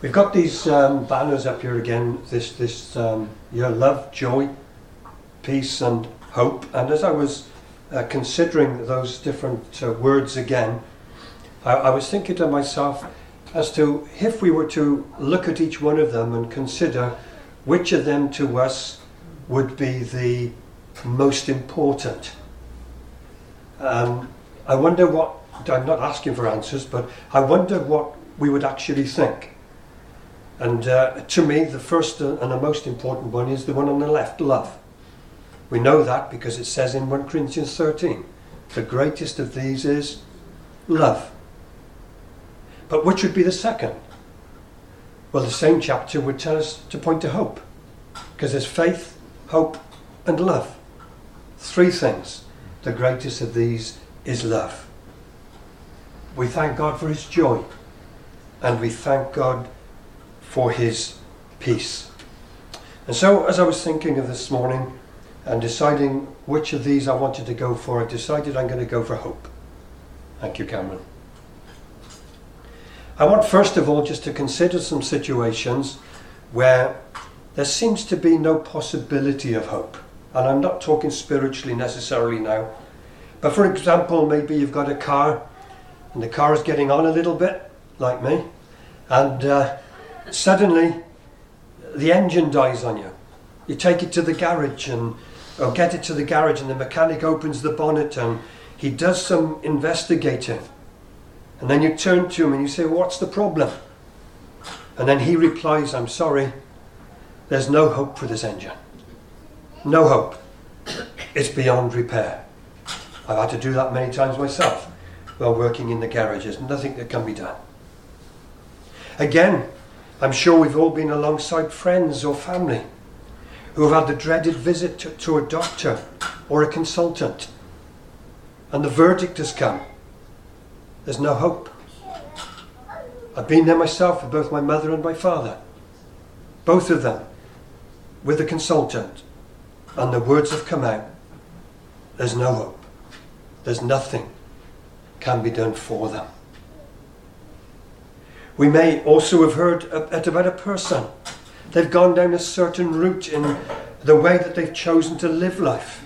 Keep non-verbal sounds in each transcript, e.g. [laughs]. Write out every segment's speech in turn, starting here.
We've got these um, banners up here again. This, this, um, love, joy, peace, and hope. And as I was uh, considering those different uh, words again, I, I was thinking to myself as to if we were to look at each one of them and consider which of them to us would be the most important. Um, I wonder what, I'm not asking for answers, but I wonder what we would actually think. And uh, to me, the first and the most important one is the one on the left love. We know that because it says in 1 Corinthians 13 the greatest of these is love. But which would be the second? Well, the same chapter would tell us to point to hope. Because there's faith, hope, and love. Three things. The greatest of these is love. We thank God for his joy. And we thank God for his peace. And so, as I was thinking of this morning and deciding which of these I wanted to go for, I decided I'm going to go for hope. Thank you, Cameron. I want first of all just to consider some situations where there seems to be no possibility of hope. And I'm not talking spiritually necessarily now. But for example, maybe you've got a car and the car is getting on a little bit, like me, and uh, suddenly the engine dies on you. You take it to the garage and or get it to the garage and the mechanic opens the bonnet and he does some investigating and then you turn to him and you say, What's the problem? And then he replies, I'm sorry, there's no hope for this engine. No hope. It's beyond repair. I've had to do that many times myself while working in the garage. There's nothing that can be done. Again, I'm sure we've all been alongside friends or family who have had the dreaded visit to, to a doctor or a consultant, and the verdict has come there's no hope. I've been there myself with both my mother and my father, both of them, with a consultant, and the words have come out there's no hope. There's nothing can be done for them. We may also have heard about a person. They've gone down a certain route in the way that they've chosen to live life.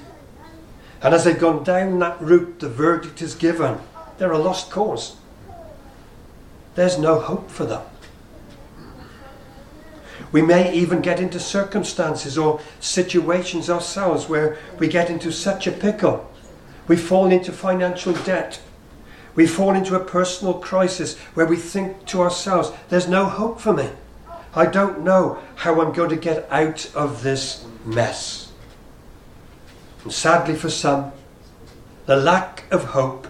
And as they've gone down that route, the verdict is given they're a lost cause. There's no hope for them. We may even get into circumstances or situations ourselves where we get into such a pickle. We fall into financial debt. We fall into a personal crisis where we think to ourselves, there's no hope for me. I don't know how I'm going to get out of this mess. And sadly, for some, the lack of hope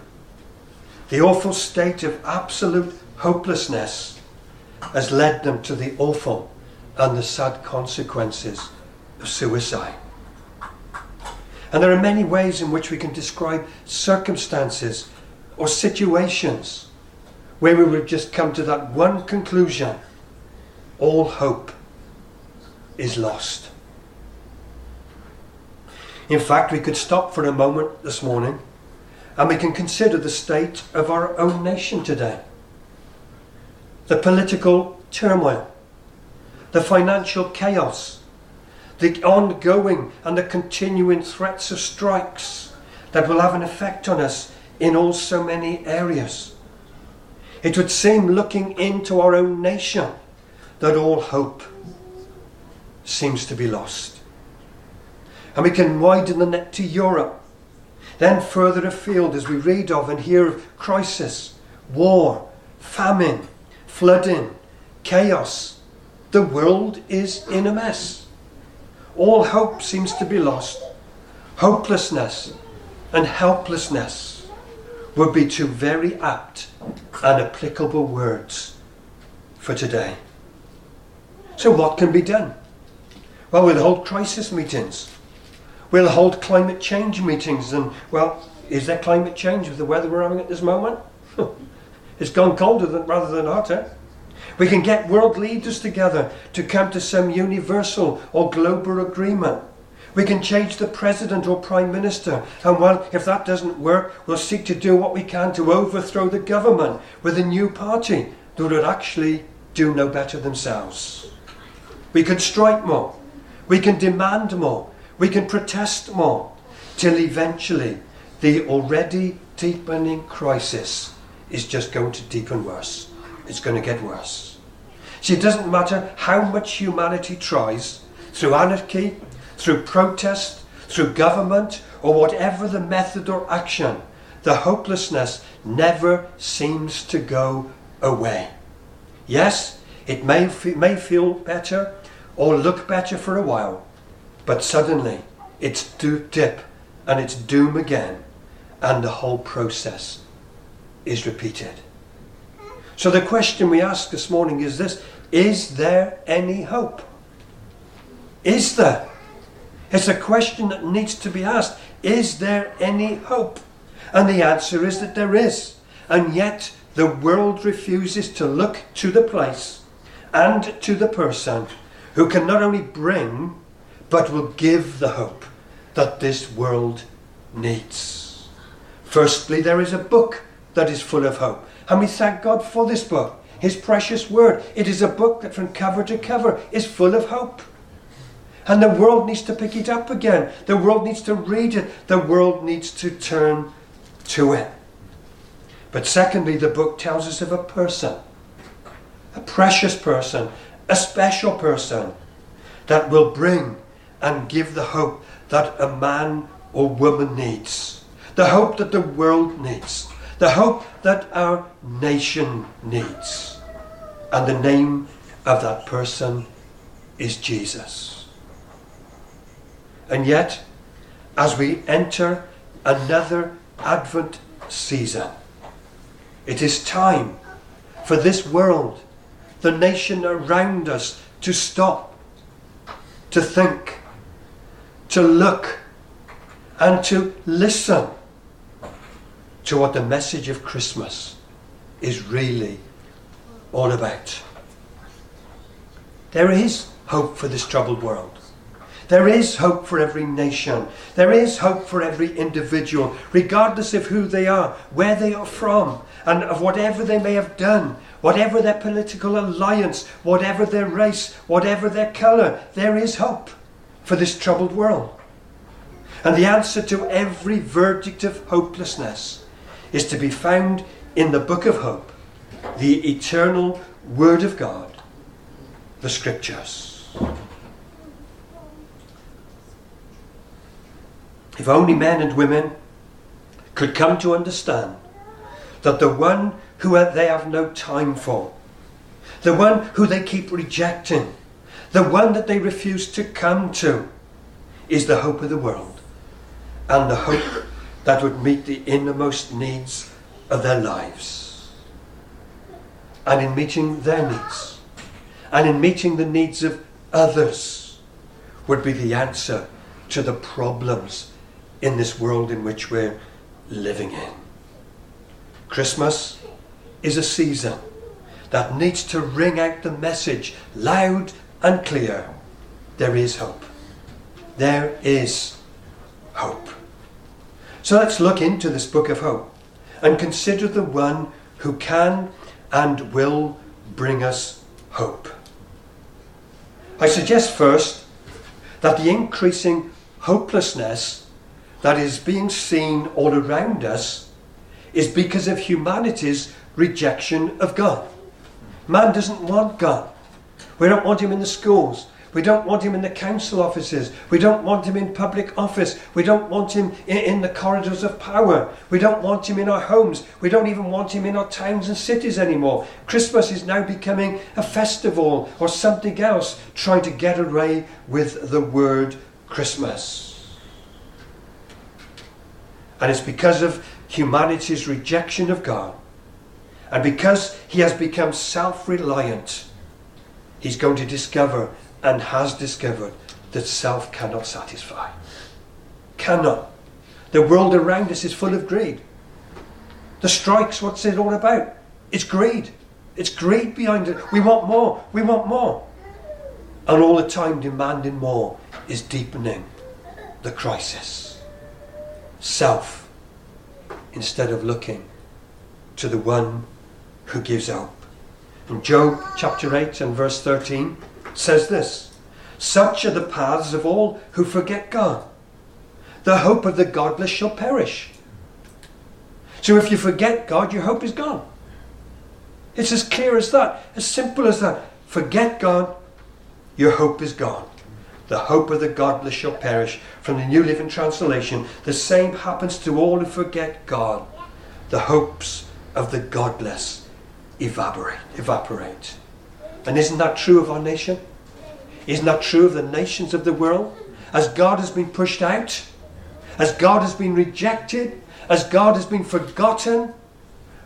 the awful state of absolute hopelessness has led them to the awful and the sad consequences of suicide. And there are many ways in which we can describe circumstances or situations where we would just come to that one conclusion all hope is lost. In fact, we could stop for a moment this morning and we can consider the state of our own nation today. The political turmoil, the financial chaos, the ongoing and the continuing threats of strikes that will have an effect on us in all so many areas. It would seem, looking into our own nation, that all hope seems to be lost. And we can widen the net to Europe then further afield, as we read of and hear of crisis, war, famine, flooding, chaos, the world is in a mess. All hope seems to be lost. Hopelessness and helplessness would be two very apt and applicable words for today. So, what can be done? Well, we'll hold crisis meetings. We'll hold climate change meetings, and well, is there climate change with the weather we're having at this moment? [laughs] it's gone colder than, rather than hotter. We can get world leaders together to come to some universal or global agreement. We can change the president or prime minister, and well, if that doesn't work, we'll seek to do what we can to overthrow the government with a new party that would actually do no better themselves. We can strike more. We can demand more. We can protest more. Till eventually the already deepening crisis is just going to deepen worse. It's going to get worse. See, it doesn't matter how much humanity tries, through anarchy, through protest, through government, or whatever the method or action, the hopelessness never seems to go away. Yes, it may, may feel better or look better for a while, but suddenly it's do dip and it's doom again, and the whole process is repeated. So the question we ask this morning is this Is there any hope? Is there? It's a question that needs to be asked. Is there any hope? And the answer is that there is. And yet the world refuses to look to the place and to the person who can not only bring, but will give the hope that this world needs. Firstly, there is a book that is full of hope. And we thank God for this book, His precious word. It is a book that from cover to cover is full of hope. And the world needs to pick it up again. The world needs to read it. The world needs to turn to it. But secondly, the book tells us of a person, a precious person, a special person that will bring and give the hope that a man or woman needs, the hope that the world needs, the hope that our nation needs. And the name of that person is Jesus. And yet, as we enter another Advent season, it is time for this world, the nation around us, to stop, to think, to look, and to listen to what the message of Christmas is really all about. There is hope for this troubled world. There is hope for every nation. There is hope for every individual, regardless of who they are, where they are from, and of whatever they may have done, whatever their political alliance, whatever their race, whatever their colour. There is hope for this troubled world. And the answer to every verdict of hopelessness is to be found in the book of hope, the eternal Word of God, the Scriptures. If only men and women could come to understand that the one who they have no time for, the one who they keep rejecting, the one that they refuse to come to, is the hope of the world and the hope that would meet the innermost needs of their lives. And in meeting their needs, and in meeting the needs of others, would be the answer to the problems in this world in which we're living in. Christmas is a season that needs to ring out the message loud and clear. There is hope. There is hope. So let's look into this book of hope and consider the one who can and will bring us hope. I suggest first that the increasing hopelessness that is being seen all around us is because of humanity's rejection of God. Man doesn't want God. We don't want him in the schools. We don't want him in the council offices. We don't want him in public office. We don't want him in, the corridors of power. We don't want him in our homes. We don't even want him in our towns and cities anymore. Christmas is now becoming a festival or something else, trying to get away with the word Christmas. And it's because of humanity's rejection of God and because he has become self reliant, he's going to discover and has discovered that self cannot satisfy. Cannot. The world around us is full of greed. The strikes, what's it all about? It's greed. It's greed behind it. We want more. We want more. And all the time demanding more is deepening the crisis. Self instead of looking to the one who gives hope. In Job chapter 8 and verse 13 says this Such are the paths of all who forget God. The hope of the godless shall perish. So if you forget God, your hope is gone. It's as clear as that, as simple as that. Forget God, your hope is gone. The hope of the godless shall perish. From the New Living Translation, the same happens to all who forget God. The hopes of the godless evaporate. evaporate. And isn't that true of our nation? Isn't that true of the nations of the world? As God has been pushed out, as God has been rejected, as God has been forgotten,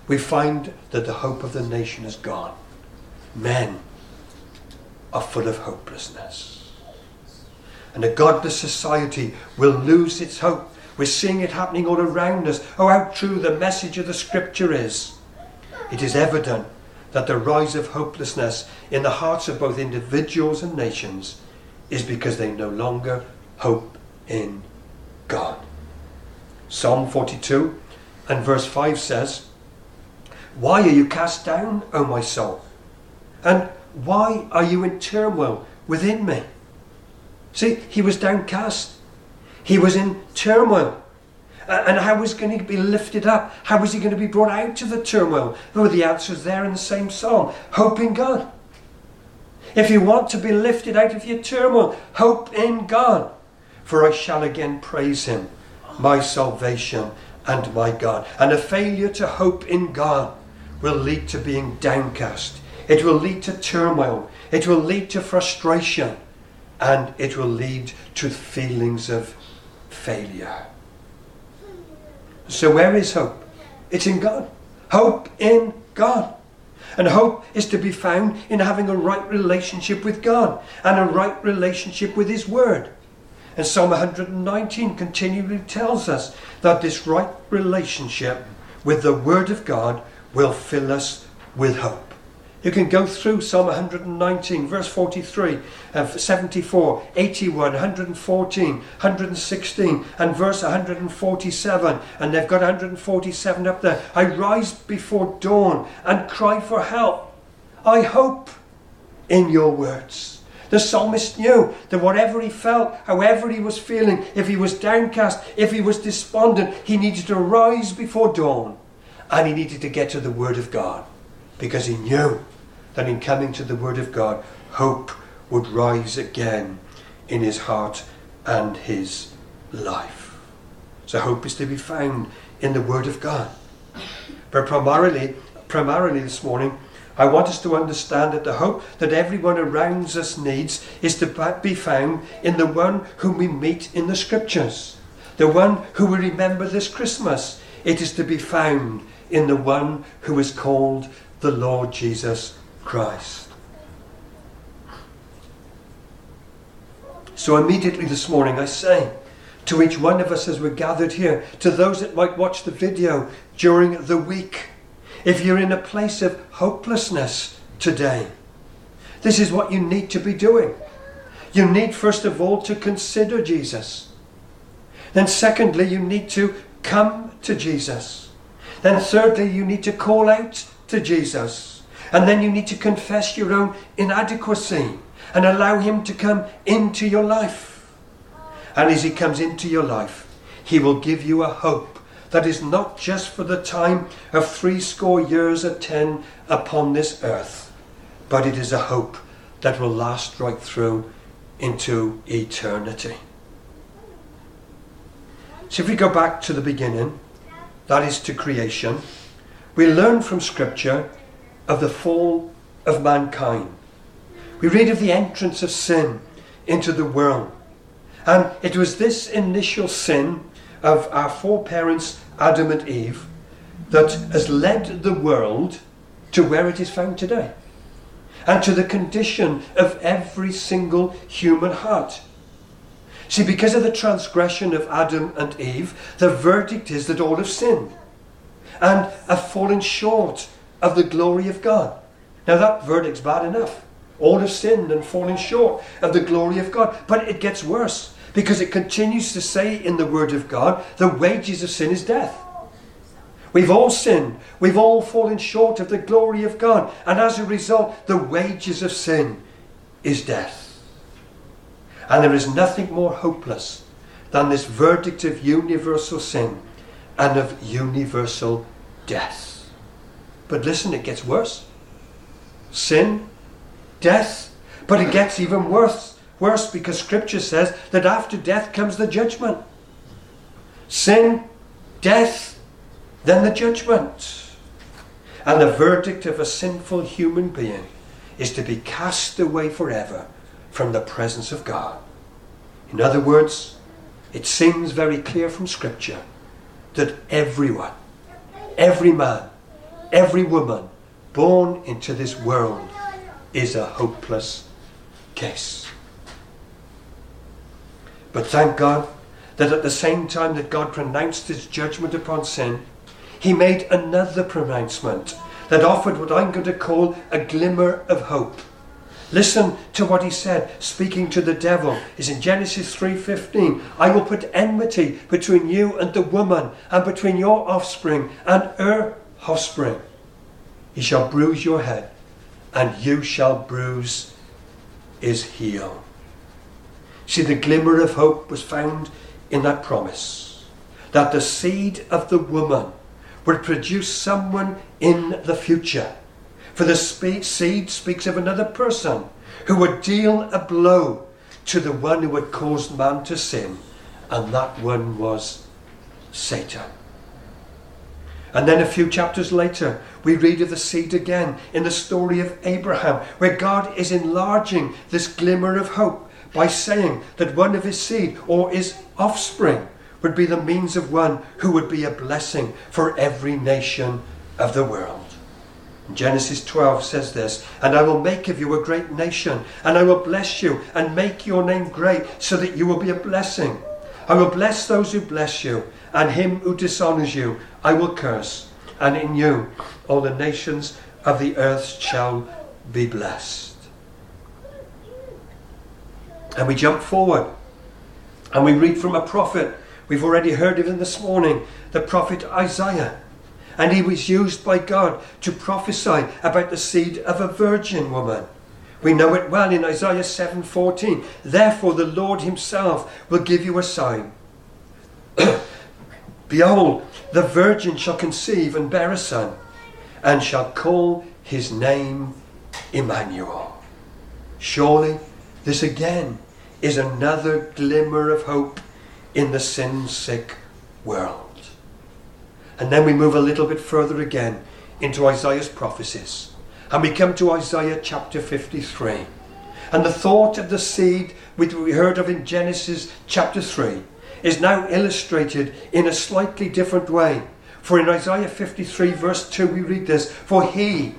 we find that the hope of the nation is gone. Men are full of hopelessness. And a godless society will lose its hope. We're seeing it happening all around us. Oh, how true the message of the scripture is. It is evident that the rise of hopelessness in the hearts of both individuals and nations is because they no longer hope in God. Psalm 42 and verse 5 says, Why are you cast down, O my soul? And why are you in turmoil within me? See, he was downcast. He was in turmoil. And how was he going to be lifted up? How was he going to be brought out of the turmoil? Oh, the answer is there in the same psalm. Hope in God. If you want to be lifted out of your turmoil, hope in God. For I shall again praise him, my salvation and my God. And a failure to hope in God will lead to being downcast. It will lead to turmoil. It will lead to frustration. And it will lead to feelings of failure. So, where is hope? It's in God. Hope in God. And hope is to be found in having a right relationship with God and a right relationship with His Word. And Psalm 119 continually tells us that this right relationship with the Word of God will fill us with hope. You can go through Psalm 119, verse 43, uh, 74, 81, 114, 116, and verse 147. And they've got 147 up there. I rise before dawn and cry for help. I hope in your words. The psalmist knew that whatever he felt, however he was feeling, if he was downcast, if he was despondent, he needed to rise before dawn and he needed to get to the Word of God because he knew that in coming to the Word of God, hope would rise again in his heart and his life. So hope is to be found in the Word of God. But primarily, primarily this morning, I want us to understand that the hope that everyone around us needs is to be found in the one whom we meet in the Scriptures, the one who we remember this Christmas. It is to be found in the one who is called the Lord Jesus Christ. So immediately this morning I say to each one of us as we're gathered here, to those that might watch the video during the week, if you're in a place of hopelessness today, this is what you need to be doing. You need, first of all, to consider Jesus. Then, secondly, you need to come to Jesus. Then, thirdly, you need to call out to Jesus. And then you need to confess your own inadequacy and allow Him to come into your life. And as He comes into your life, He will give you a hope that is not just for the time of three score years and ten upon this earth, but it is a hope that will last right through into eternity. So if we go back to the beginning, that is to creation, we learn from Scripture of the fall of mankind. We read of the entrance of sin into the world. And it was this initial sin of our foreparents, Adam and Eve, that has led the world to where it is found today and to the condition of every single human heart. See, because of the transgression of Adam and Eve, the verdict is that all have sinned and have fallen short of the glory of God. Now, that verdict's bad enough. All have sinned and fallen short of the glory of God. But it gets worse because it continues to say in the Word of God, the wages of sin is death. We've all sinned. We've all fallen short of the glory of God. And as a result, the wages of sin is death. And there is nothing more hopeless than this verdict of universal sin and of universal death. But listen, it gets worse. Sin, death, but it gets even worse. Worse because scripture says that after death comes the judgment. Sin, death, then the judgment. And the verdict of a sinful human being is to be cast away forever from the presence of God. In other words, it seems very clear from Scripture that everyone, every man, every woman born into this world is a hopeless case. But thank God that at the same time that God pronounced his judgment upon sin, he made another pronouncement that offered what I'm going to call a glimmer of hope. Listen to what he said, speaking to the devil, is in Genesis 3:15. I will put enmity between you and the woman, and between your offspring and her offspring. He shall bruise your head, and you shall bruise his heel. See, the glimmer of hope was found in that promise that the seed of the woman would produce someone in the future. For the seed speaks of another person who would deal a blow to the one who had caused man to sin, and that one was Satan. And then a few chapters later, we read of the seed again in the story of Abraham, where God is enlarging this glimmer of hope by saying that one of his seed or his offspring would be the means of one who would be a blessing for every nation of the world. Genesis 12 says this, and I will make of you a great nation, and I will bless you and make your name great, so that you will be a blessing. I will bless those who bless you, and him who dishonors you I will curse, and in you all the nations of the earth shall be blessed. And we jump forward and we read from a prophet. We've already heard of him this morning, the prophet Isaiah. And he was used by God to prophesy about the seed of a virgin woman. We know it well in Isaiah 7:14. Therefore the Lord himself will give you a sign. [clears throat] Behold, the virgin shall conceive and bear a son, and shall call his name Emmanuel. Surely this again is another glimmer of hope in the sin sick world. And then we move a little bit further again into Isaiah's prophecies. And we come to Isaiah chapter 53. And the thought of the seed which we heard of in Genesis chapter 3 is now illustrated in a slightly different way. For in Isaiah 53, verse 2, we read this For he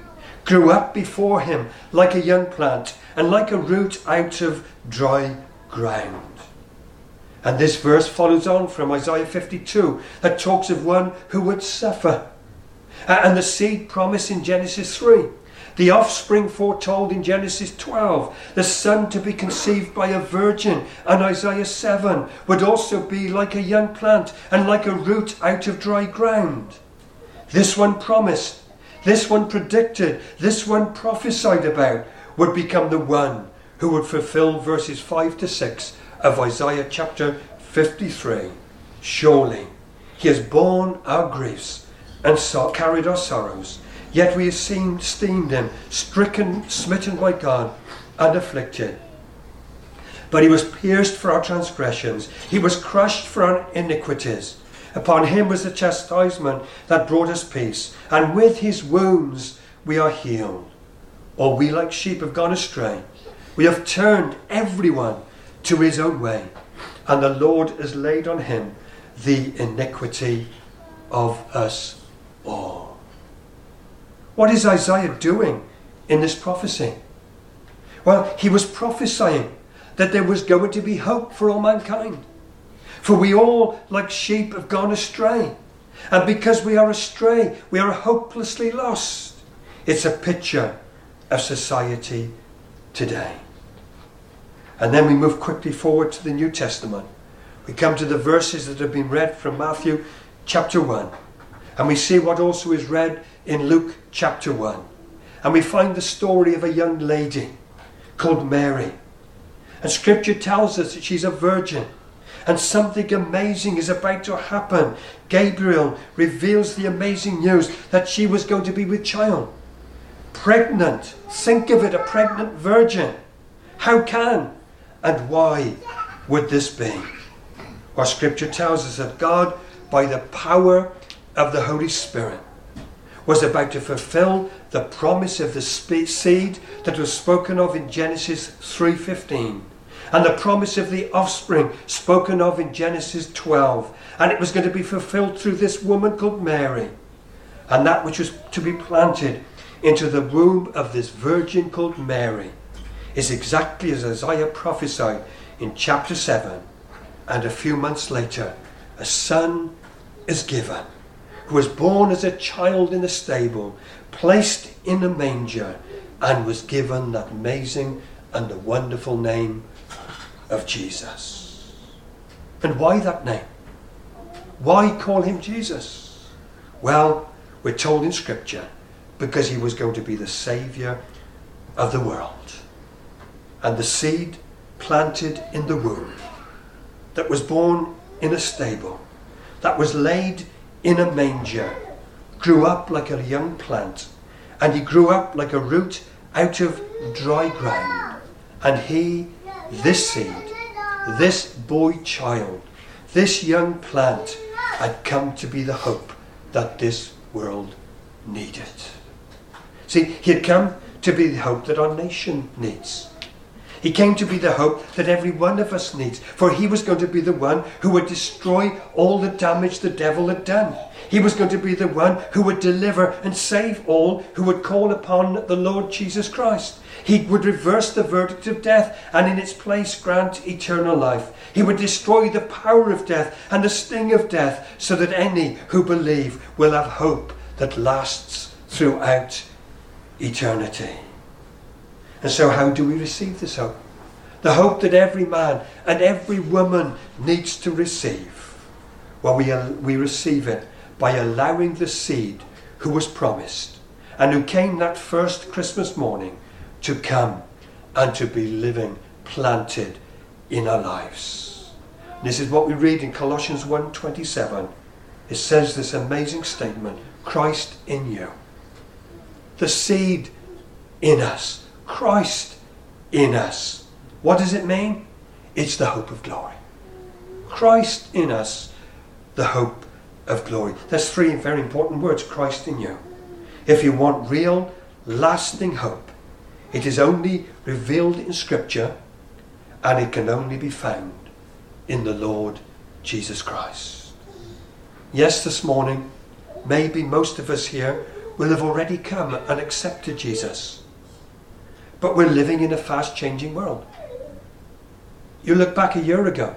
grew up before him like a young plant and like a root out of dry ground. And this verse follows on from Isaiah 52 that talks of one who would suffer. And the seed promise in Genesis 3. The offspring foretold in Genesis 12, the son to be conceived by a virgin, and Isaiah 7 would also be like a young plant and like a root out of dry ground. This one promised, this one predicted, this one prophesied about would become the one who would fulfill verses 5 to 6 of Isaiah chapter 53. Surely he has borne our griefs and carried our sorrows, yet we have seen, esteemed him stricken, smitten by God, and afflicted. But he was pierced for our transgressions, he was crushed for our iniquities. Upon him was the chastisement that brought us peace, and with his wounds we are healed. Or we like sheep have gone astray we have turned everyone to his own way, and the Lord has laid on him the iniquity of us all. What is Isaiah doing in this prophecy? Well, he was prophesying that there was going to be hope for all mankind. For we all, like sheep, have gone astray. And because we are astray, we are hopelessly lost. It's a picture of society today. And then we move quickly forward to the New Testament. We come to the verses that have been read from Matthew chapter 1. And we see what also is read in Luke chapter 1. And we find the story of a young lady called Mary. And scripture tells us that she's a virgin. And something amazing is about to happen. Gabriel reveals the amazing news that she was going to be with child. Pregnant. Think of it, a pregnant virgin. How can and why would this be? Well, scripture tells us that God, by the power of the Holy Spirit, was about to fulfill the promise of the seed that was spoken of in Genesis 3:15 and the promise of the offspring spoken of in Genesis 12 and it was going to be fulfilled through this woman called Mary and that which was to be planted into the womb of this virgin called Mary is exactly as Isaiah prophesied in chapter 7 and a few months later a son is given who was born as a child in a stable, placed in a manger, and was given that amazing and the wonderful name of Jesus. And why that name? Why call him Jesus? Well, we're told in Scripture because he was going to be the Saviour of the world. And the seed planted in the womb, that was born in a stable, that was laid in a manger, grew up like a young plant, and he grew up like a root out of dry ground. And he, this seed, this boy child, this young plant, had come to be the hope that this world needed. See, he had come to be the hope that our nation needs. He came to be the hope that every one of us needs, for he was going to be the one who would destroy all the damage the devil had done. He was going to be the one who would deliver and save all who would call upon the Lord Jesus Christ. He would reverse the verdict of death and in its place grant eternal life. He would destroy the power of death and the sting of death so that any who believe will have hope that lasts throughout eternity. And so, how do we receive this hope? The hope that every man and every woman needs to receive. Well, we, we receive it by allowing the seed who was promised and who came that first Christmas morning to come and to be living, planted in our lives. This is what we read in Colossians 1:27. It says this amazing statement, Christ in you. The seed in us Christ in us. What does it mean? It's the hope of glory. Christ in us, the hope of glory. There's three very important words Christ in you. If you want real, lasting hope, it is only revealed in Scripture and it can only be found in the Lord Jesus Christ. Yes, this morning, maybe most of us here will have already come and accepted Jesus. But we're living in a fast changing world. You look back a year ago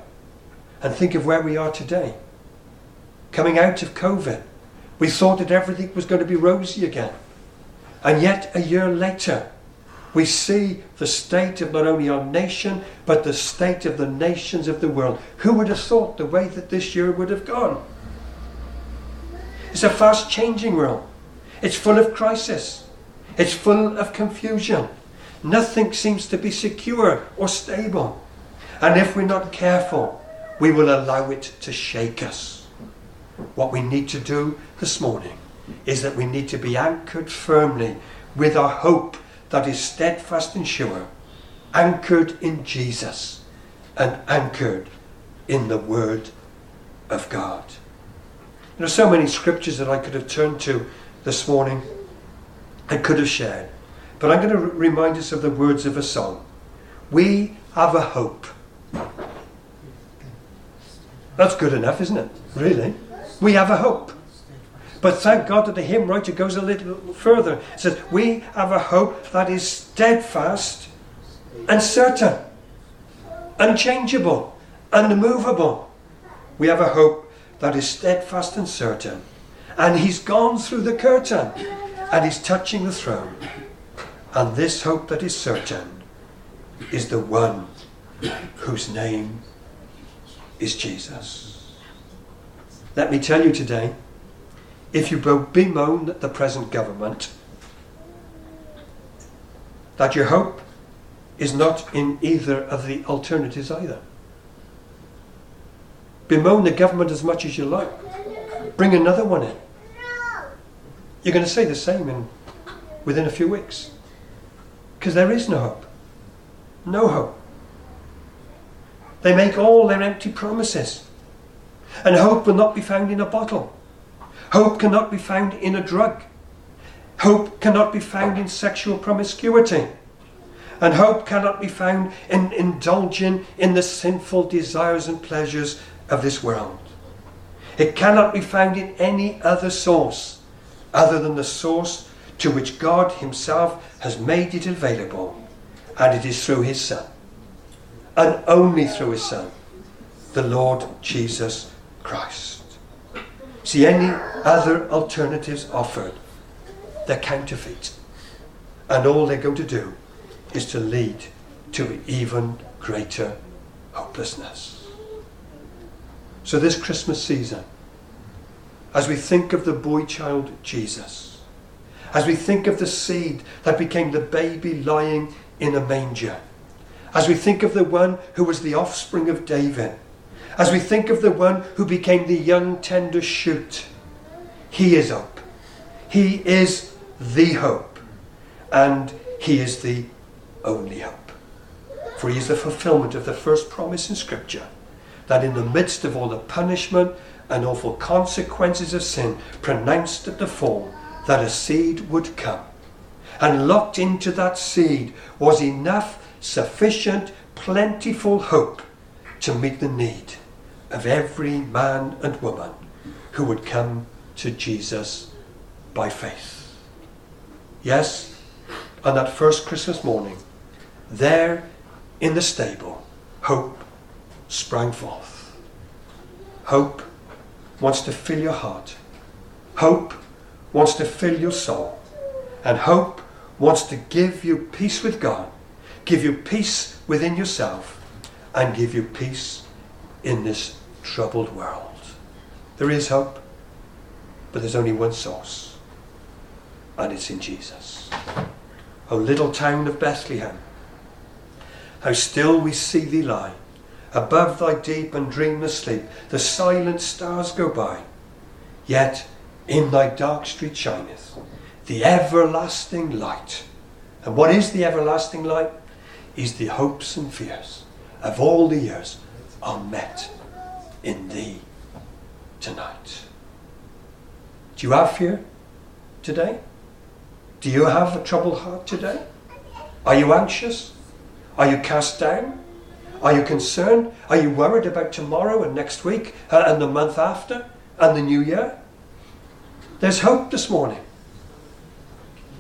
and think of where we are today. Coming out of COVID, we thought that everything was going to be rosy again. And yet, a year later, we see the state of not only our nation, but the state of the nations of the world. Who would have thought the way that this year would have gone? It's a fast changing world. It's full of crisis. It's full of confusion. Nothing seems to be secure or stable. And if we're not careful, we will allow it to shake us. What we need to do this morning is that we need to be anchored firmly with our hope that is steadfast and sure, anchored in Jesus and anchored in the Word of God. There are so many scriptures that I could have turned to this morning and could have shared. But I'm going to remind us of the words of a song. We have a hope. That's good enough, isn't it? Really? We have a hope. But thank God that the hymn writer goes a little further. It says, We have a hope that is steadfast and certain, unchangeable, unmovable. We have a hope that is steadfast and certain. And he's gone through the curtain and he's touching the throne. And this hope that is certain is the one whose name is Jesus. Let me tell you today, if you bemoan the present government, that your hope is not in either of the alternatives either. Bemoan the government as much as you like. Bring another one in. You're going to say the same in within a few weeks. Because there is no hope. No hope. They make all their empty promises. And hope will not be found in a bottle. Hope cannot be found in a drug. Hope cannot be found in sexual promiscuity. And hope cannot be found in indulging in the sinful desires and pleasures of this world. It cannot be found in any other source other than the source to which God Himself has made it available, and it is through His Son, and only through His Son, the Lord Jesus Christ. See, any other alternatives offered, they're counterfeit, and all they're going to do is to lead to even greater hopelessness. So, this Christmas season, as we think of the boy child Jesus, as we think of the seed that became the baby lying in a manger, as we think of the one who was the offspring of David, as we think of the one who became the young tender shoot, he is hope. He is the hope. And he is the only hope. For he is the fulfillment of the first promise in Scripture that in the midst of all the punishment and awful consequences of sin pronounced at the fall, that a seed would come. And locked into that seed was enough, sufficient, plentiful hope to meet the need of every man and woman who would come to Jesus by faith. Yes, on that first Christmas morning, there in the stable, hope sprang forth. Hope wants to fill your heart. Hope wants to fill your soul. And hope wants to give you peace with God, give you peace within yourself, and give you peace in this troubled world. There is hope, but there's only one source, and it's in Jesus. O little town of Bethlehem, how still we see thee lie. Above thy deep and dreamless sleep, the silent stars go by. Yet in thy dark street shineth the everlasting light. And what is the everlasting light? Is the hopes and fears of all the years are met in thee tonight. Do you have fear today? Do you have a troubled heart today? Are you anxious? Are you cast down? Are you concerned? Are you worried about tomorrow and next week uh, and the month after and the new year? There's hope this morning.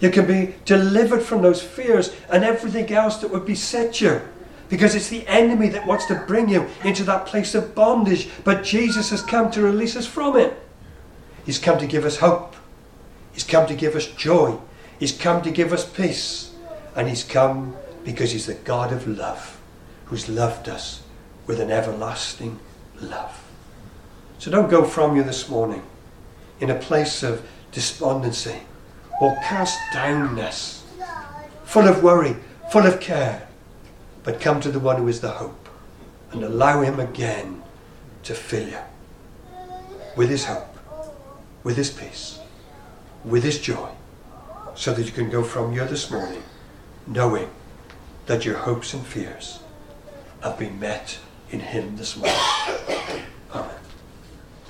You can be delivered from those fears and everything else that would beset you. Because it's the enemy that wants to bring you into that place of bondage. But Jesus has come to release us from it. He's come to give us hope. He's come to give us joy. He's come to give us peace. And He's come because He's the God of love, who's loved us with an everlasting love. So don't go from you this morning in a place of despondency or cast downness, full of worry, full of care, but come to the one who is the hope and allow him again to fill you with his hope, with his peace, with his joy, so that you can go from here this morning knowing that your hopes and fears have been met in him this morning. [coughs]